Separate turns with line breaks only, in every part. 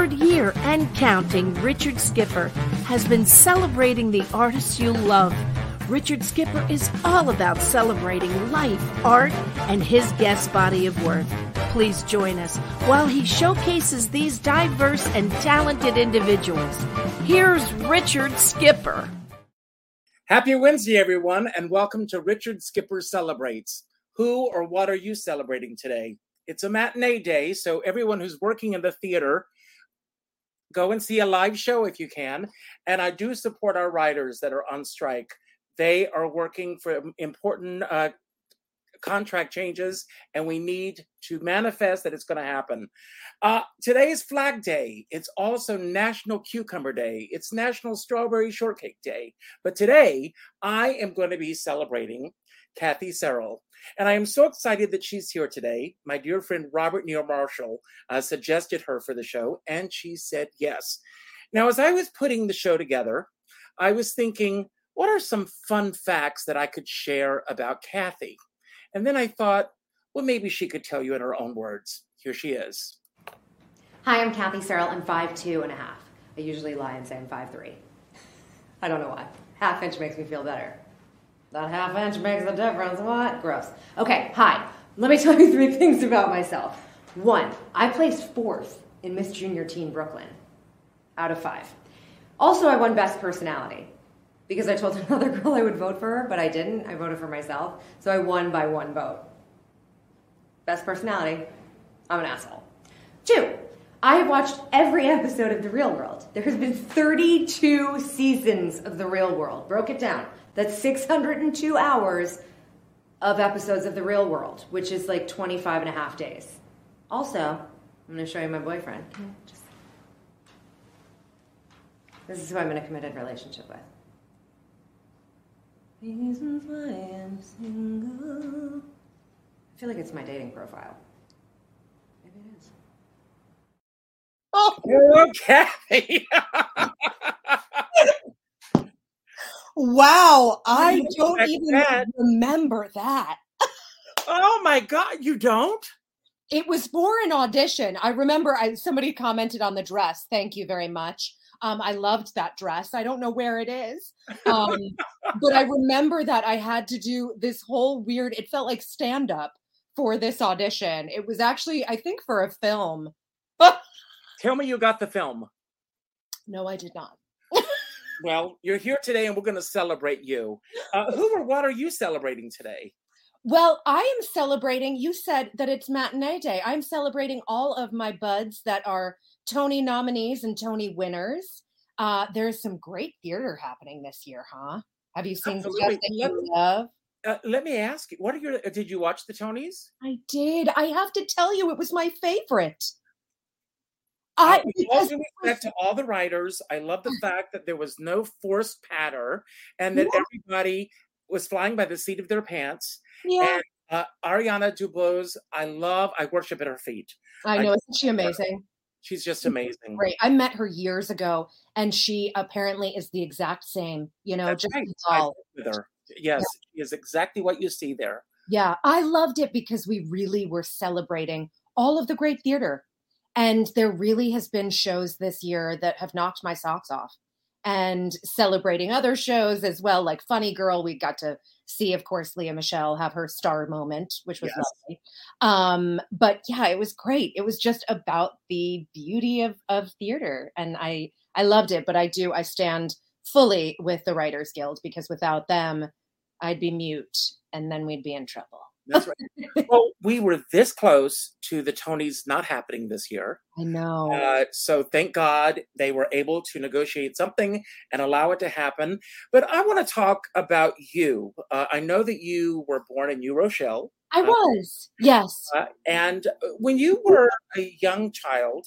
Third year and counting, Richard Skipper has been celebrating the artists you love. Richard Skipper is all about celebrating life, art, and his guest body of work. Please join us while he showcases these diverse and talented individuals. Here's Richard Skipper.
Happy Wednesday, everyone, and welcome to Richard Skipper Celebrates. Who or what are you celebrating today? It's a matinee day, so everyone who's working in the theater, go and see a live show if you can. And I do support our writers that are on strike. They are working for important uh, contract changes, and we need to manifest that it's going to happen. Uh, today is Flag Day. It's also National Cucumber Day. It's National Strawberry Shortcake Day. But today, I am going to be celebrating Kathy Searle. And I am so excited that she's here today. My dear friend Robert Neil Marshall uh, suggested her for the show, and she said yes. Now, as I was putting the show together, I was thinking, what are some fun facts that I could share about Kathy? And then I thought, well, maybe she could tell you in her own words. Here she is.
Hi, I'm Kathy Searle. I'm five two and a half. I usually lie and say I'm five three. I don't know why. Half inch makes me feel better. That half inch makes a difference. What? Gross. Okay, hi. Let me tell you three things about myself. One, I placed fourth in Miss Junior Teen Brooklyn out of five. Also, I won Best Personality because I told another girl I would vote for her, but I didn't. I voted for myself. So I won by one vote. Best Personality, I'm an asshole. Two, I have watched every episode of The Real World. There has been 32 seasons of The Real World. Broke it down. That's 602 hours of episodes of The Real World, which is like 25 and a half days. Also, I'm going to show you my boyfriend. Just, this is who I'm in a committed relationship with. Reasons why I'm single. I feel like it's my dating profile. Maybe it is.
Oh, Kathy.
Wow, I don't even
that.
remember that.
oh my God, you don't?
It was for an audition. I remember I, somebody commented on the dress. Thank you very much. Um, I loved that dress. I don't know where it is, um, but I remember that I had to do this whole weird. It felt like stand up for this audition. It was actually, I think, for a film.
Tell me you got the film.
No, I did not.
Well, you're here today and we're going to celebrate you. Uh, who or what are you celebrating today?
Well, I am celebrating. You said that it's matinee day. I'm celebrating all of my buds that are Tony nominees and Tony winners. Uh, there's some great theater happening this year, huh? Have you seen
Absolutely.
Just That
Let-
You Love?
Uh, let me ask you, what are your, did you watch the Tonys?
I did. I have to tell you, it was my favorite. I
with all
because
due respect to all the writers, I love the fact that there was no forced patter and that
Yeah.
everybody was flying by the seat of their pants.
yeah,
And uh, Ariana DeBose, I love, I worship at her feet.
I
I
know.
just-
Isn't she amazing?
She's just amazing.
Great. I met her years ago, and she apparently is the exact same. You know,
That's
just
right.
a
I
doll.
with her. Yes, she is exactly what you see there.
Yeah, I loved it because we really were celebrating all of the great theater. And there really has been shows this year that have knocked my socks off. And celebrating other shows as well, like Funny Girl. We got to see, of course, Lea Michele have her star moment, which was
Yes.
lovely. Um, but yeah, it was great. It was just about the beauty of of theater. And I I loved it, but I do I stand fully with the Writers Guild because without them, I'd be mute and then we'd be in trouble.
That's right. well, we were this close to the Tonys not happening this year.
I know.
Uh, so thank God they were able to negotiate something and allow it to happen. But I want to talk about you. Uh, I know that you were born in New Rochelle.
I was. Yes.
Uh, and when you were a young child,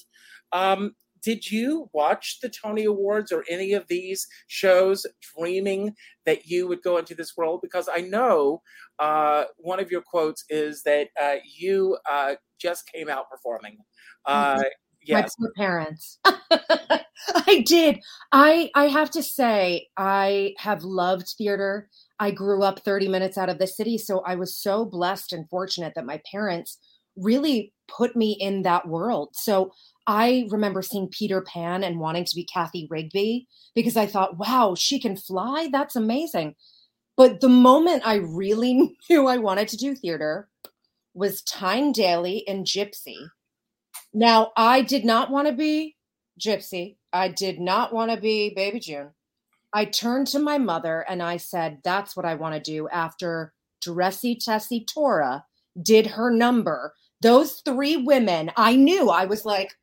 um, did you watch the Tony Awards or any of these shows dreaming that you would go into this world? Because I know uh, one of your quotes is that uh, you uh, just came out performing. Uh,
My
yes.
poor parents. I did. I I have to say I have loved theater. I grew up 30 minutes out of the city, so I was so blessed and fortunate that my parents really put me in that world. So I remember seeing Peter Pan and wanting to be Cathy Rigby because I thought, wow, she can fly. That's amazing. But the moment I really knew I wanted to do theater was Tyne Daly in Gypsy. Now, I did not want to be Gypsy. I did not want to be Baby June. I turned to my mother and I said, That's what I want to do after Dressy Tessie Tura did her number. Those three women, I knew I was like,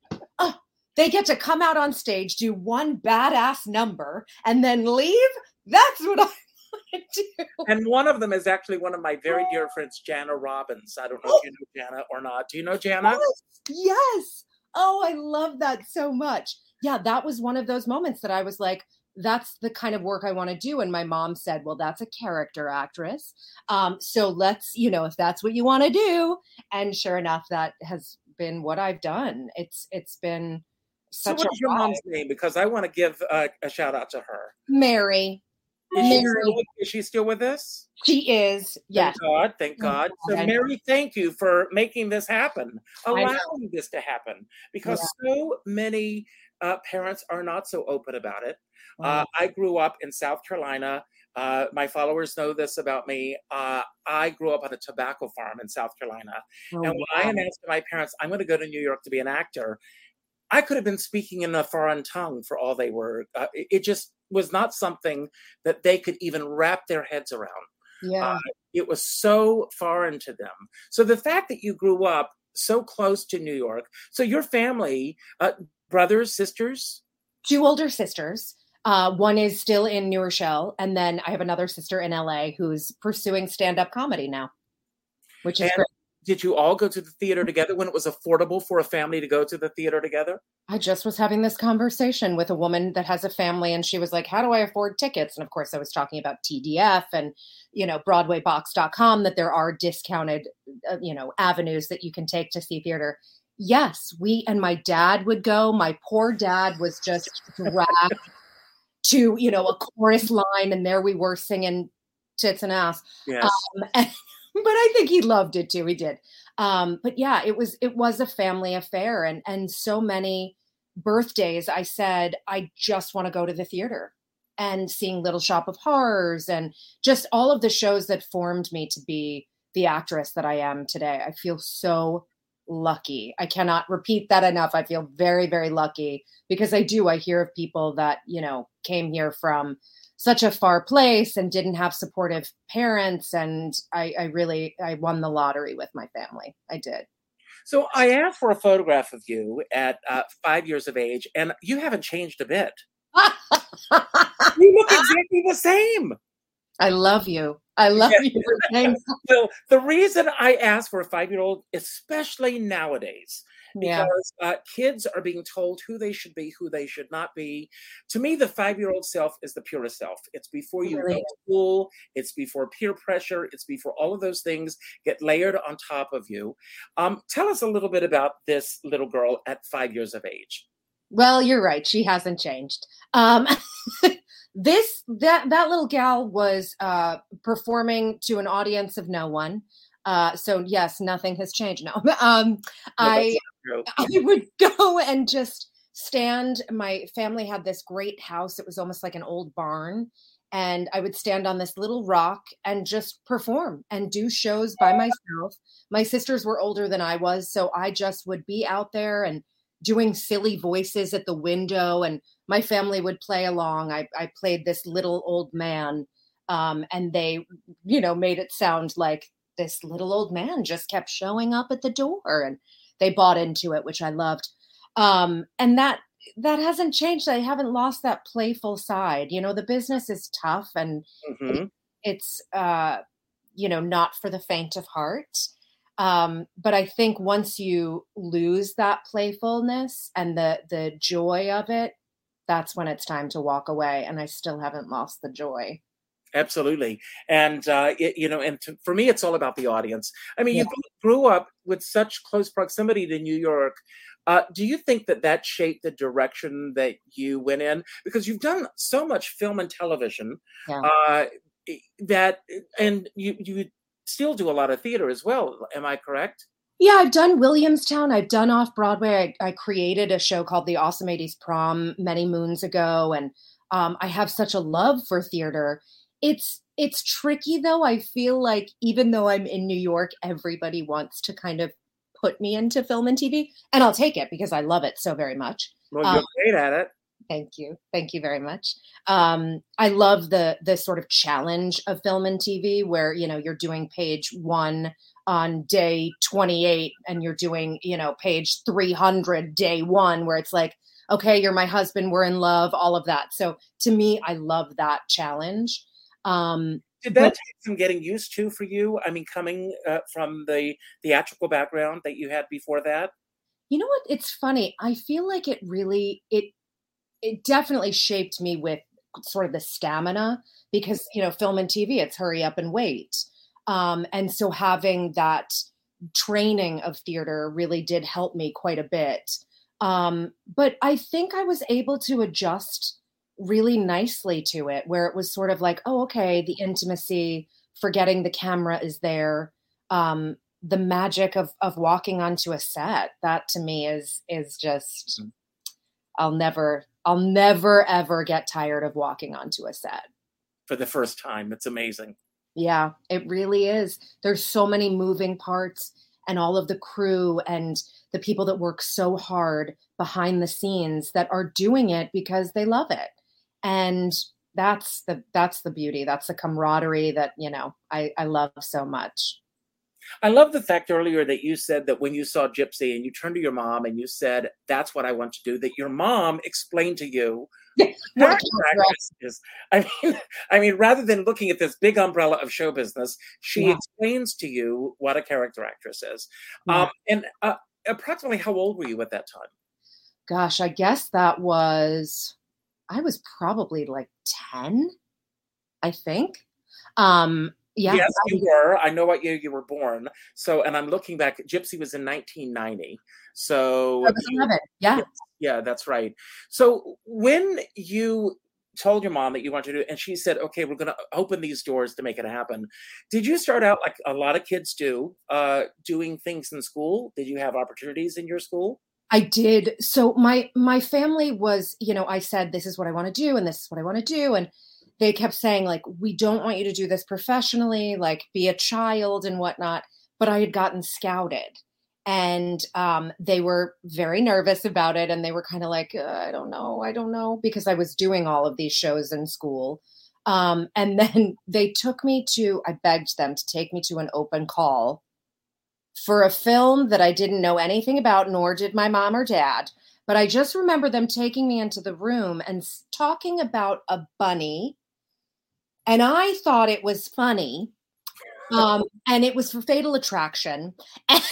they get to come out on stage, do one badass number, and then leave. That's what I want to do.
And one of them is actually one of my very dear friends, Jana Robbins. I don't know if you know Jana or not. Do you know Jana?
Yes. yes. Oh, I love that so much. Yeah, that was one of those moments that I was like, that's the kind of work I want to do. And my mom said, well, that's a character actress. Um, so let's, you know, if that's what you want to do. And sure enough, that has been what I've done. It's, it's been
so what is your mom's name? Because I want to give a shout out to her.
Mary.
Is Mary. She still, is she still with us?
She is. Yes.
Thank God. Thank God. So, Mary, thank you for making this happen, allowing this to happen, because yeah. so many uh, parents are not so open about it. Uh, I grew up in South Carolina. Uh, my followers know this about me. Uh, I grew up on a tobacco farm in South Carolina. Oh, and when wow. I announced to my parents, I'm going to go to New York to be an actor, I could have been speaking in a foreign tongue for all they were. Uh, it, it, just was not something that they could even wrap their heads around.
Yeah. Uh,
it was so foreign to them. So the fact that you grew up so close to New York, so your family, uh, brothers, sisters?
Two older sisters. Uh, one is still in New Rochelle, and then I have another sister in LA who's pursuing stand-up comedy now, which is
and
great.
Did you all go to the theater together when it was affordable for a family to go to the theater together?
I just was having this conversation with a woman that has a family, and she was like, "How do I afford tickets?" And of course, I was talking about TDF and you know BroadwayBox.com that there are discounted uh, you know avenues that you can take to see theater yes, we and my dad would go. My poor dad was just dragged to, you know, a chorus line, and there we were singing tits and ass.
Yes. Um,
and, but I think he loved it too. He did. Um, but yeah, it was it was a family affair, and and so many birthdays. I said I just want to go to the theater and seeing Little Shop of Horrors and just all of the shows that formed me to be the actress that I am today. I feel so lucky. I cannot repeat that enough. I feel very, very lucky because I do. I hear of people that, you know, came here from such a far place and didn't have supportive parents. And I, I really, I won the lottery with my family. I did.
So I asked for a photograph of you at uh, five years of age, and you haven't changed a bit. you look exactly the same.
I love you. I love yeah. you
so. The reason I ask for a five year old, especially nowadays, because yeah. uh, kids are being told who they should be, who they should not be. To me, the five year old self is the purest self. It's before you really? go to school, it's before peer pressure, it's before all of those things get layered on top of you. Um, tell us a little bit about this little girl at five years of age.
Well, you're right. She hasn't changed. Um, this that that little gal was uh, performing to an audience of no one. Uh, so yes, nothing has changed. No, um, I I would go and just stand. My family had this great house. It was almost like an old barn. And I would stand on this little rock and just perform and do shows by myself. My sisters were older than I was, so I just would be out there and doing silly voices at the window and my family would play along i, I played this little old man um, and they you know made it sound like this little old man just kept showing up at the door and they bought into it which i loved um, and that that hasn't changed i haven't lost that playful side you know the business is tough and mm-hmm. it, it's uh you know not for the faint of heart um, but I think once you lose that playfulness and the the joy of it, that's when it's time to walk away. And I still haven't lost the joy.
Absolutely, and uh, it, you know, and to, for me, it's all about the audience. I mean, yeah. you grew up with such close proximity to New York. Uh, do you think that that shaped the direction that you went in? Because you've done so much film and television yeah. uh, that, and you you still do a lot of theater as well. Am I correct?
Yeah, I've done Williamstown. I've done off Broadway. I, I created a show called The Awesome 80s Prom many moons ago, and um, I have such a love for theater. It's it's tricky though. I feel like even though I'm in New York, everybody wants to kind of put me into film and TV, and I'll take it because I love it so very much.
Well, you're um, great at it.
Thank you, thank you very much. Um, I love the the sort of challenge of film and TV, where you know you're doing page one on day 28 and you're doing, you know, page 300 day 1 where it's like, okay, you're my husband, we're in love, all of that. So to me, I love that challenge. Um
did that but, take some getting used to for you? I mean, coming uh, from the theatrical background that you had before that?
You know what? It's funny. I feel like it really it it definitely shaped me with sort of the stamina because you know film and tv it's hurry up and wait um, and so having that training of theater really did help me quite a bit. Um, but I think I was able to adjust really nicely to it, where it was sort of like, oh, okay, the intimacy, forgetting the camera is there. Um, the magic of of walking onto a set that to me is is just mm-hmm. I'll never I'll never ever get tired of walking onto a set
for the first time. It's amazing.
Yeah, it really is. There's so many moving parts and all of the crew and the people that work so hard behind the scenes that are doing it because they love it. And that's the that's the beauty. That's the camaraderie that, you know, I, I love so much.
I love the fact earlier that you said that when you saw Gypsy and you turned to your mom and you said, That's what I want to do, that your mom explained to you what a character actress is. I mean, I mean, rather than looking at this big umbrella of show business, she yeah. explains to you what a character actress is. Yeah. Um, and uh, approximately how old were you at that time?
Gosh, I guess that was, I was probably like 10, I think. Um, yeah.
Yes, you were. I know what year you were born. So, and I'm looking back. Gypsy was in 1990. So,
I was 11. Yeah.
Yeah, that's right. So, when you told your mom that you wanted to do, and she said, "Okay, we're going to open these doors to make it happen," did you start out like a lot of kids do, uh, doing things in school? Did you have opportunities in your school?
I did. So my my family was, you know, I said this is what I want to do, and this is what I want to do, and they kept saying like we don't want you to do this professionally like be a child and whatnot but i had gotten scouted and um, they were very nervous about it and they were kind of like uh, i don't know i don't know because i was doing all of these shows in school um, and then they took me to i begged them to take me to an open call for a film that i didn't know anything about nor did my mom or dad but i just remember them taking me into the room and talking about a bunny and I thought it was funny. Um, and it was for Fatal Attraction. And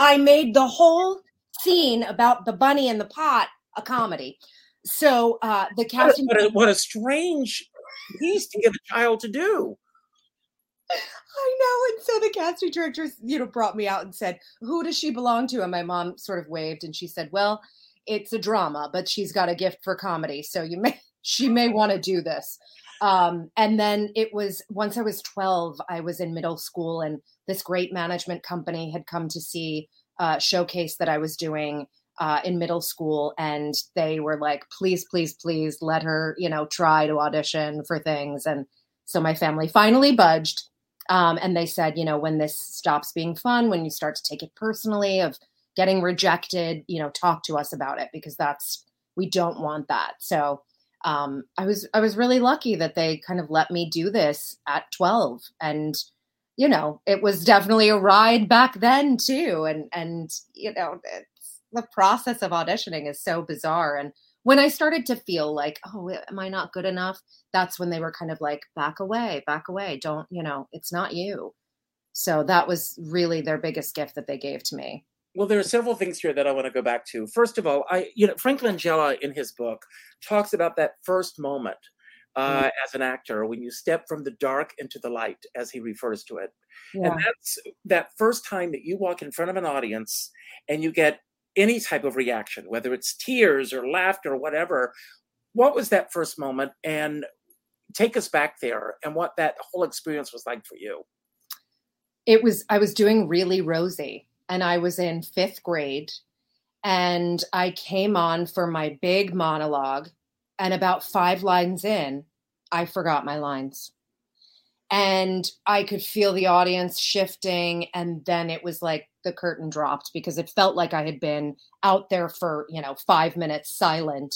I made the whole scene about the bunny in the pot a comedy. So uh, the casting.
What a, what a strange piece to get a child to do.
I know. And so the casting director, you know, brought me out and said, Who does she belong to? And my mom sort of waved and she said, Well, it's a drama, but she's got a gift for comedy. So you may she may want to do this. Um, and then it was once I was 12, I was in middle school, and this great management company had come to see a showcase that I was doing uh, in middle school. And they were like, please, please, please let her, you know, try to audition for things. And so my family finally budged. Um, and they said, you know, when this stops being fun, when you start to take it personally of getting rejected, you know, talk to us about it because that's, we don't want that. So um, I was I was really lucky that they kind of let me do this at 12 and you know it was definitely a ride back then too. And and you know the process of auditioning is so bizarre. And when I started to feel like oh am I not good enough that's when they were kind of like back away back away don't you know it's not you so that was really their biggest gift that they gave to me
well, there are several things here that I want to go back to. First of all, I, you know, Frank Langella in his book talks about that first moment uh, mm. as an actor when you step from the dark into the light, as he refers to it, yeah. and that's that first time that you walk in front of an audience and you get any type of reaction, whether it's tears or laughter or whatever. What was that first moment? And take us back there and what that whole experience was like for you.
It was. I was doing really Rosie and I was in fifth grade. And I came on for my big monologue. And about five lines in, I forgot my lines. And I could feel the audience shifting. And then it was like the curtain dropped because it felt like I had been out there for, you know, five minutes silent.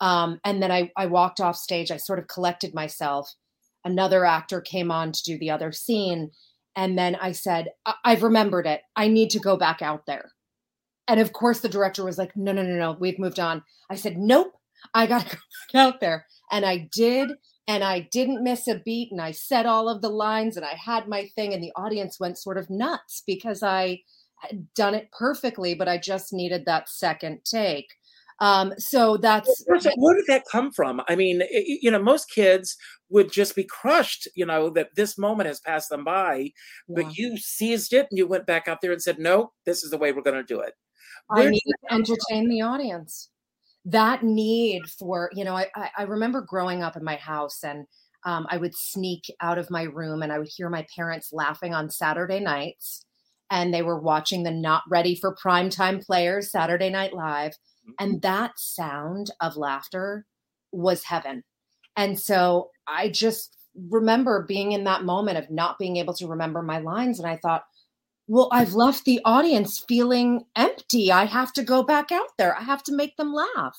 Um, and then I, I walked off stage. I sort of collected myself. Another actor came on to do the other scene. And then I said, I- I've remembered it. I need to go back out there. And of course, the director was like, no, no, no, no, we've moved on. I said, nope, I got to go back out there. And I did. And I didn't miss a beat. And I said all of the lines and I had my thing. And the audience went sort of nuts because I done it perfectly, but I just needed that second take. Um, so that's
where, did that come from? I mean, it, you know, most kids would just be crushed, you know, that this moment has passed them by, yeah. but you seized it and you went back out there and said, no, this is the way we're going to do it.
Where I need to entertain the audience. That need for, you know, I, I remember growing up in my house and um, I would sneak out of my room and I would hear my parents laughing on Saturday nights and they were watching the not ready for primetime players Saturday Night Live mm-hmm. and that sound of laughter was heaven. And so I just remember being in that moment of not being able to remember my lines. And I thought, well, I've left the audience feeling empty. I have to go back out there. I have to make them laugh.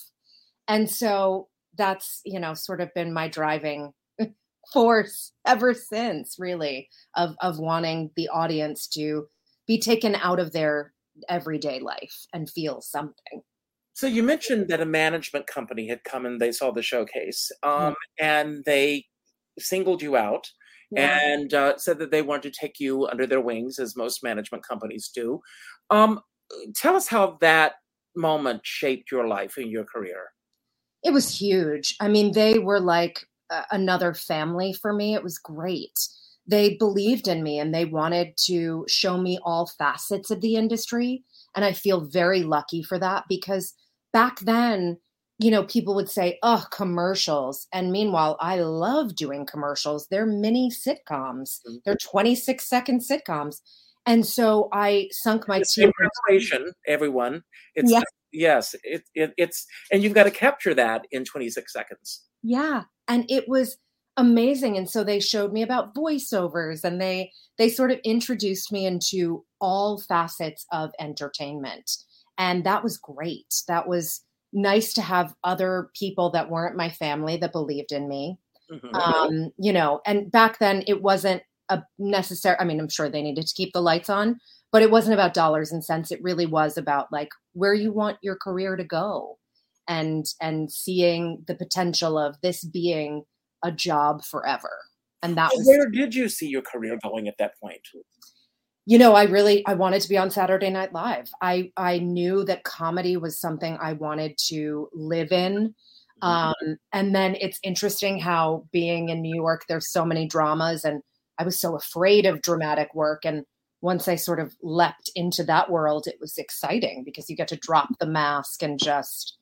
And so that's, you know, sort of been my driving force ever since, really, of, of wanting the audience to be taken out of their everyday life and feel something.
So you mentioned that a management company had come and they saw the showcase, um, mm-hmm. and they singled you out yeah. and uh, said that they wanted to take you under their wings, as most management companies do. Um, tell us how that moment shaped your life and your career.
It was huge. I mean, they were like uh, another family for me. It was great. They believed in me and they wanted to show me all facets of the industry. And I feel very lucky for that because back then, you know, people would say, oh, commercials. And meanwhile, I love doing commercials. They're mini sitcoms, mm-hmm. they're 26 second sitcoms. And so I sunk my
teeth. Preparation, everyone. It's yeah. yes, it, it, it's and you've got to capture that in 26 seconds.
Yeah, and it was amazing. And so they showed me about voiceovers, and they they sort of introduced me into all facets of entertainment. And that was great. That was nice to have other people that weren't my family that believed in me. Mm-hmm. Um, you know, and back then it wasn't a necessary, I mean, I'm sure they needed to keep the lights on, but it wasn't about dollars and cents. It really was about like where you want your career to go and and seeing the potential of this being a job forever. And that was
where did you see your career going at that point?
you know i really i wanted to be on saturday night live i i knew that comedy was something i wanted to live in mm-hmm. um, and then it's interesting how being in new york there's so many dramas and i was so afraid of dramatic work and once i sort of leapt into that world it was exciting because you get to drop the mask and just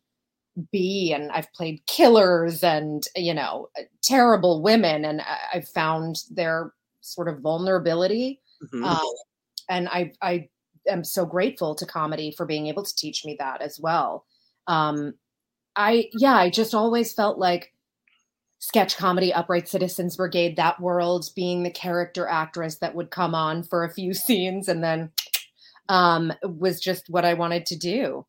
be and i've played killers and you know terrible women and i've found their sort of vulnerability Mm-hmm. Um, and I I am so grateful to comedy for being able to teach me that as well. Um, I yeah, I just always felt like sketch comedy, Upright Citizens Brigade, that world, being the character actress that would come on for a few scenes and then um, was just what I wanted to do.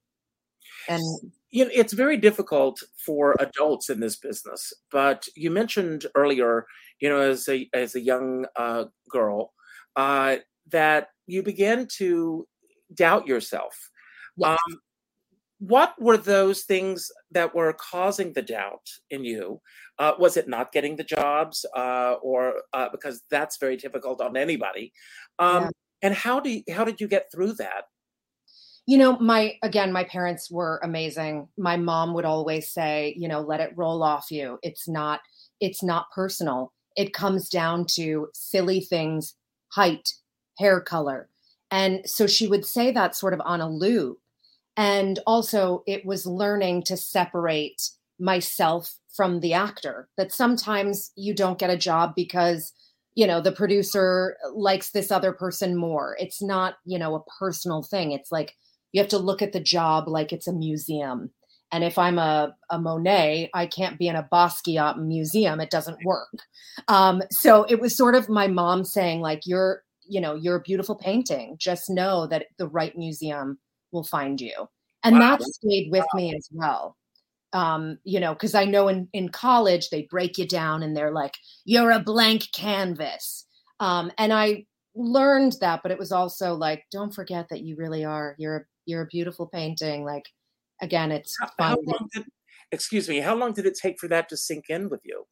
And
you know, it's very difficult for adults in this business. But you mentioned earlier, you know, as a as a young uh, girl, uh, that you begin to doubt yourself. Yes. Um, what were those things that were causing the doubt in you? Uh, was it not getting the jobs, uh, or uh, because that's very difficult on anybody? Um, yeah. And how do you, how did you get through that?
You know, my again, my parents were amazing. My mom would always say, you know, let it roll off you. It's not it's not personal. It comes down to silly things, height, hair color. And so she would say that sort of on a loop. And also, it was learning to separate myself from the actor, that sometimes you don't get a job because you know the producer likes this other person more it's not you know a personal thing it's like you have to look at the job like it's a museum and if i'm a, a monet i can't be in a basquiat museum it doesn't work um, so it was sort of my mom saying like you're you know you're a beautiful painting just know that the right museum will find you and wow. that stayed with wow. me as well um, you know, because I know in, in college they break you down and they're like, you're a blank canvas. Um, and I learned that, but it was also like, don't forget that you really are. You're a, you're a beautiful painting. Like, again, it's
how, how long did, excuse me, how long did it take for that to sink in with you?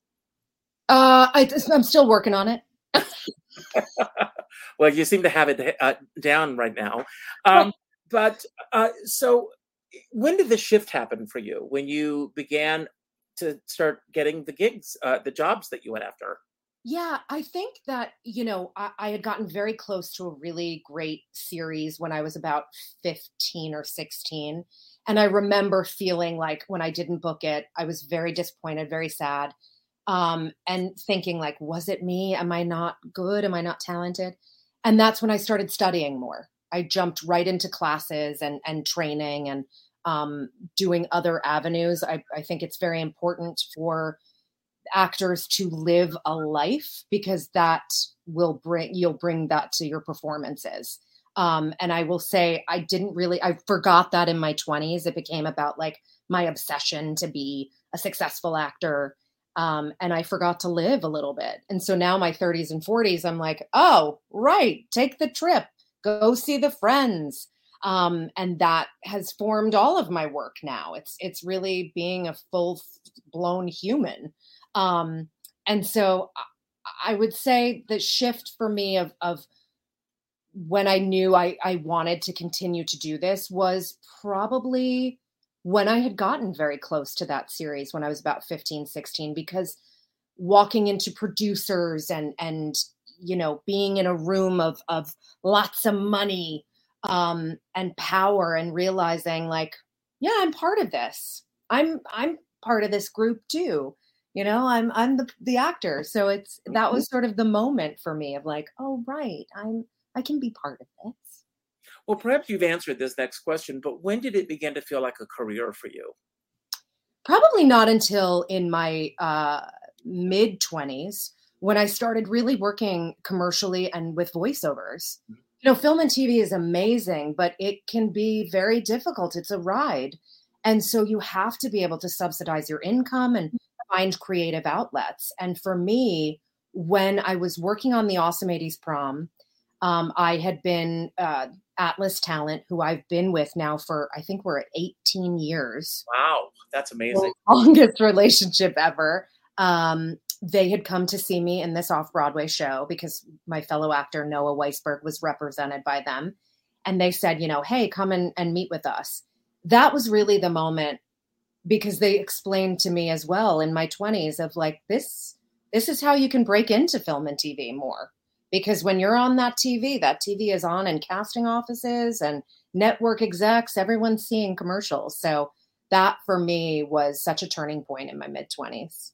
Uh, I, I'm still working on it.
well, you seem to have it uh, down right now. Um, but uh, so when did the shift happen for you when you began to start getting the gigs uh, the jobs that you went after
yeah i think that you know I, I, had gotten very close to a really great series when i was about 15 or 16 and i remember feeling like when i didn't book it i was very disappointed very sad um, and thinking like was it me? Am i not good? Am i not talented? And that's when i started studying more. I jumped right into classes and and training and um, doing other avenues. I, I think it's very important for actors to live a life because that will bring you'll bring that to your performances. Um, and I will say I didn't really I forgot that in my 20s. It became about like my obsession to be a successful actor. Um, and I forgot to live a little bit. And so now my 30s and 40s, I'm like, oh, right, take the trip go see the friends um, and that has formed all of my work now it's it's really being a full blown human um, and so I, would say the shift for me of of when I knew I, I wanted to continue to do this was probably when I had gotten very close to that series when I was about 15, 16, because walking into producers and and you know being in a room of of lots of money um and power and realizing like yeah i'm part of this. I'm i'm part of this group too you know i'm i'm the the actor so it's that mm-hmm. was sort of the moment for me of like oh right i'm i can be part of this
well perhaps you've answered this next question but when did it begin to feel like a career for you
probably not until in my uh mid 20s when I started really working commercially and with voiceovers. Mm-hmm. You know, film and TV is amazing, but it can be very difficult. It's a ride. And so you have to be able to subsidize your income and find creative outlets. And for me, when I was working on the Awesome 80s prom, um, I had been uh, Atlas Talent, who I've been with now for, I think we're at 18 years.
Wow, that's amazing.
Longest relationship ever. Um, they had come to see me in this off Broadway show because my fellow actor Noah Weisberg was represented by them. And they said, you know, hey, come and, and meet with us. That was really the moment because they explained to me as well in my 20s of like this this is how you can break into film and TV more. Because when you're on that TV, that TV is on in casting offices and network execs, everyone's seeing commercials. So that for me was such a turning point in my mid 20s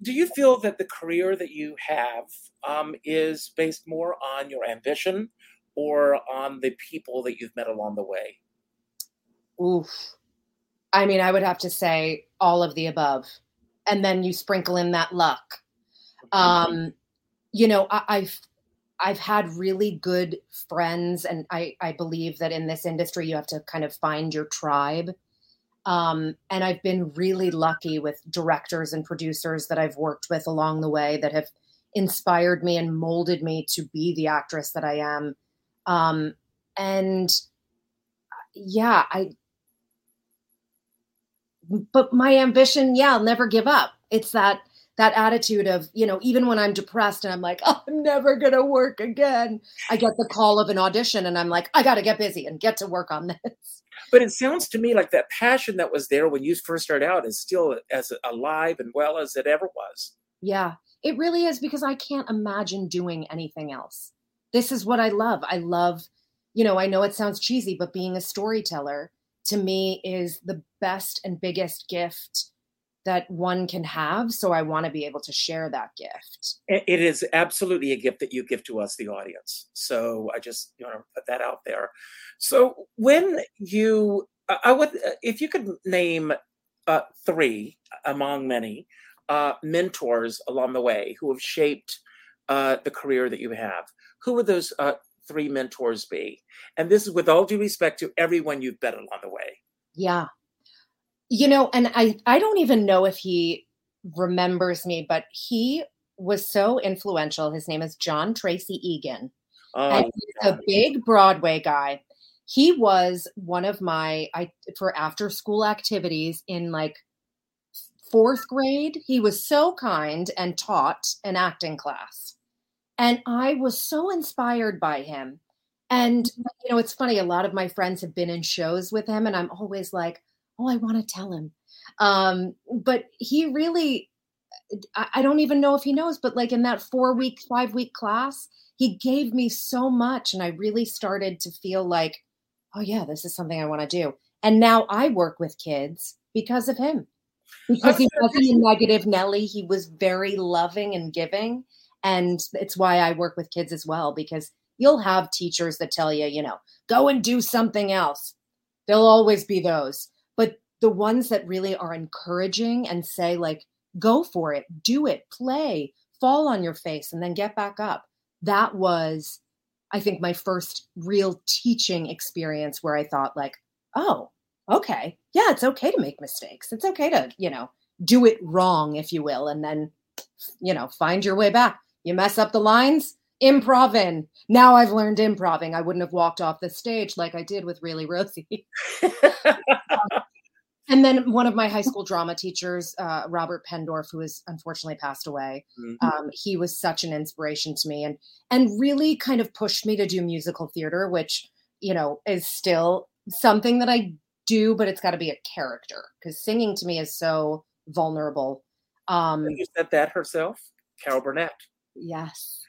do you feel that the career that you have um, is based more on your ambition or on the people that you've met along the way?
Oof. I mean, I would have to say all of the above. And then you sprinkle in that luck. Um, you know, I, have I've had really good friends, and I, I believe that in this industry you have to kind of find your tribe. Um, and I've been really lucky with directors and producers that I've worked with along the way that have inspired me and molded me to be the actress that I am. Um, and yeah, I, but my ambition, yeah, I'll never give up. It's that that attitude of you know even when i'm depressed and i'm like oh, i'm never going to work again i get the call of an audition and i'm like i got to get busy and get to work on this
but it sounds to me like that passion that was there when you first started out is still as alive and well as it ever was.
Yeah, it really is because I can't imagine doing anything else. This is what I love. I love, you know, I know it sounds cheesy, but being a storyteller to me is the best and biggest gift that one can have so i want to be able to share that gift.
It is absolutely a gift that you give to us the audience. So i just you know put that out there. So when you i would if you could name uh, three among many uh, mentors along the way who have shaped uh, the career that you have who were those uh, three mentors be. And this is with all due respect to everyone you've met along the way.
Yeah. You know and i i don't even know if he remembers me but he was so influential. His name is john treacy egan. Oh, and he's a big broadway guy. He was one of my i for after school activities in like fourth grade he was so kind and taught an acting class and i was so inspired by him and you know it's funny a lot of my friends have been in shows with him and i'm always like oh, I want to tell him. Um, but he really, I, I don't even know if he knows, but like in that four week, five week class, he gave me so much. And I really started to feel like, oh, yeah, this is something I want to do. And now I work with kids because of him. Because he wasn't a negative Nelly. He was very loving and giving. And it's why I work with kids as well, because you'll have teachers that tell you, you know, go and do something else. There'll always be those. But the ones that really are encouraging and say like go for it. Do it. Play. Fall on your face and then get back up. That was i think my first real teaching experience where i thought like oh okay. Yeah it's okay to make mistakes. It's okay to you know do it wrong if you will and then you know find your way back you mess up the lines improving now i've learned improving i wouldn't have walked off the stage like i did with really rosie and then one of my high school drama teachers, uh, Robert Pendorf, who has unfortunately passed away, mm-hmm. um, he was such an inspiration to me and and really kind of pushed me to do musical theater, which you know is still something that I do, but it's got to be a character because singing to me is so vulnerable. Um,
you said that herself, Carol Burnett.
Yes.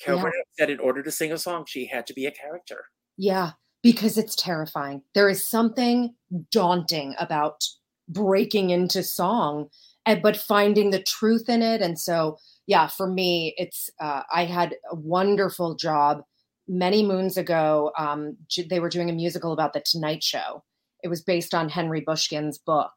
Carol yeah. Burnett said in order to sing a song, she had to be a character.
Yeah because it's terrifying. There is something daunting about breaking into song, and, but finding the truth in it. And so, yeah, for me, it's uh, I had a wonderful job many moons ago. Um, they were doing a musical about the Tonight Show. It was based on Henry Bushkin's book.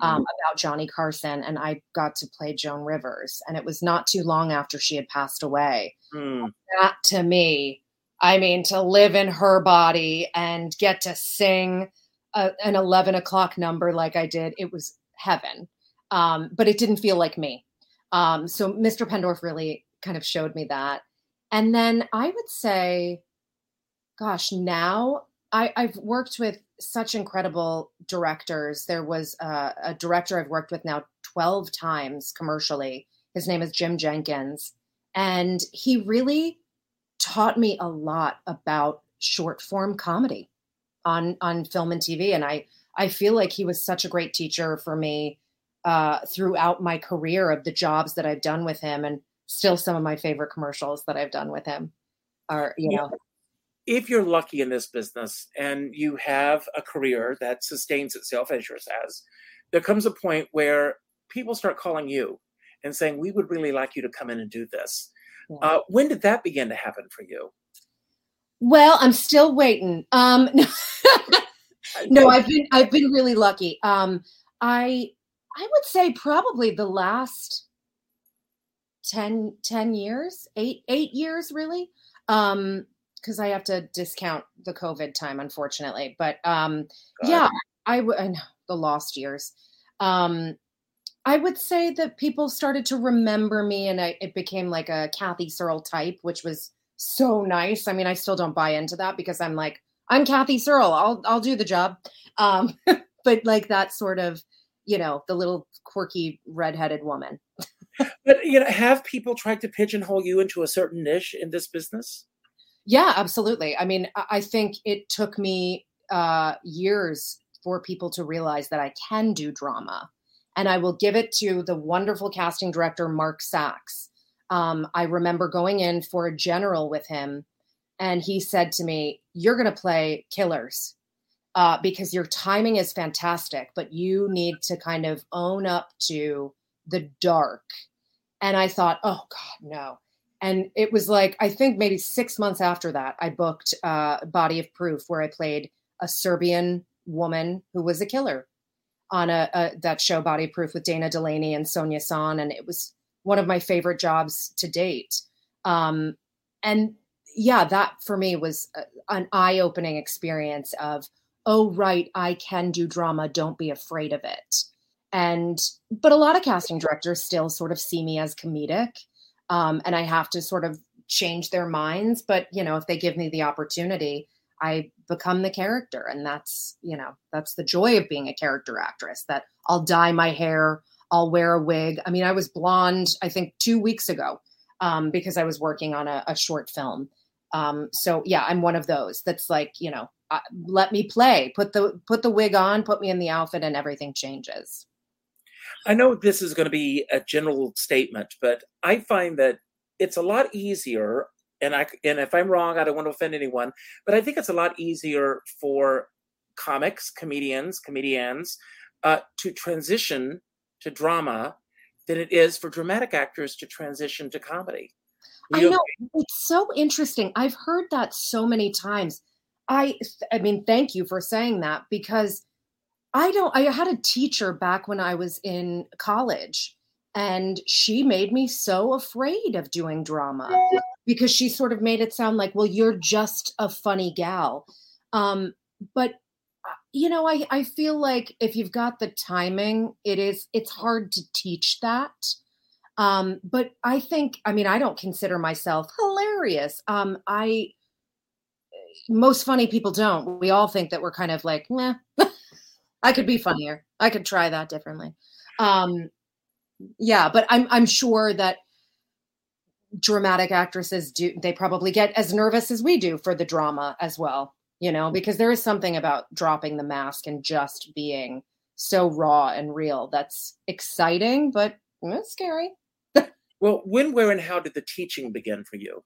Um, mm-hmm. about Johnny Carson, and I got to play Joan Rivers. And it was not too long after she had passed away. Mm. That to me I mean, to live in her body and get to sing a, an 11 o'clock number like I did, it was heaven. Um, but it didn't feel like me. Um, so Mr. Pendorf really kind of showed me that. And then I would say, gosh, now I, have worked with such incredible directors. There was a, a director I've worked with now 12 times commercially. His name is Jim Jenkins. And he really taught me a lot about short form comedy on on film and TV. And I I feel like he was such a great teacher for me uh, throughout my career of the jobs that I've done with him, and still some of my favorite commercials that I've done with him are you know.
If you're lucky in this business and you have a career that sustains itself as yours has, there comes a point where people start calling you and saying, "We would really like you to come in and do this." Uh, when did that begin to happen for you?
Well, I'm still waiting. Um, no, I've been I've been really lucky. Um, I I would say probably the last 10, 10 years, eight eight years really. Um, because I have to discount the COVID time, unfortunately. But um, yeah, I would the lost years. Um, I would say that people started to remember me and I, it became like a Kathy Searle type, which was so nice. I mean, I still don't buy into that because I'm like, I'm Kathy Searle. I'll I'll do the job. Um, but like that sort of, you know, the little quirky redheaded woman.
but you know, have people tried to pigeonhole you into a certain niche in this business?
Yeah, absolutely. I mean, I think it took me uh, years for people to realize that I can do drama and I will give it to the wonderful casting director, Mark Saks. Um, I remember going in for a general with him, and he said to me, You're going to play killers. uh, because your timing is fantastic, but you need to kind of own up to the dark. And I thought, oh God, no. And it was like, I think maybe six months after that, I booked uh, Body of Proof, where I played a Serbian woman who was a killer on a, a that show Body of Proof with Dana Delany and Sonja Sohn. And it was one of my favorite jobs to date. Um, and yeah, that for me was a, an eye opening experience of, oh, right, I can do drama. Don't be afraid of it. And, but a lot of casting directors still sort of see me as comedic. Um, and I have to sort of change their minds. But, you know, if they give me the opportunity, I become the character. And that's, you know, that's the joy of being a character actress that I'll dye my hair, I'll wear a wig. I mean, I was blonde, I think, two weeks ago um, because I was working on a, a short film. Um, so yeah, I'm one of those that's like, you know, uh, let me play, put the put the wig on, put me in the outfit, and everything changes.
I know this is going to be a general statement, but I find that it's a lot easier. And I and if I'm wrong, I don't want to offend anyone, but I think it's a lot easier for comics, comedians, comedians uh, to transition to drama than it is for dramatic actors to transition to comedy.
You I know it's so interesting. I've heard that so many times. I I mean, thank you for saying that because I don't I had a teacher back when I was in college and she made me so afraid of doing drama because she sort of made it sound like, well, you're just a funny gal. Um, but you know, I, I feel like if you've got the timing, it is it's hard to teach that. Um, but I think, I mean, I don't consider myself hilarious. Um, I most funny people don't. We all think that we're kind of like, meh, I could be funnier. I could try that differently. Um, yeah, but I'm I'm sure that dramatic actresses do they probably get as nervous as we do for the drama as well you know, because there is something about dropping the mask and just being so raw and real that's exciting, but it's scary.
well, when, where, and how did the teaching begin for you?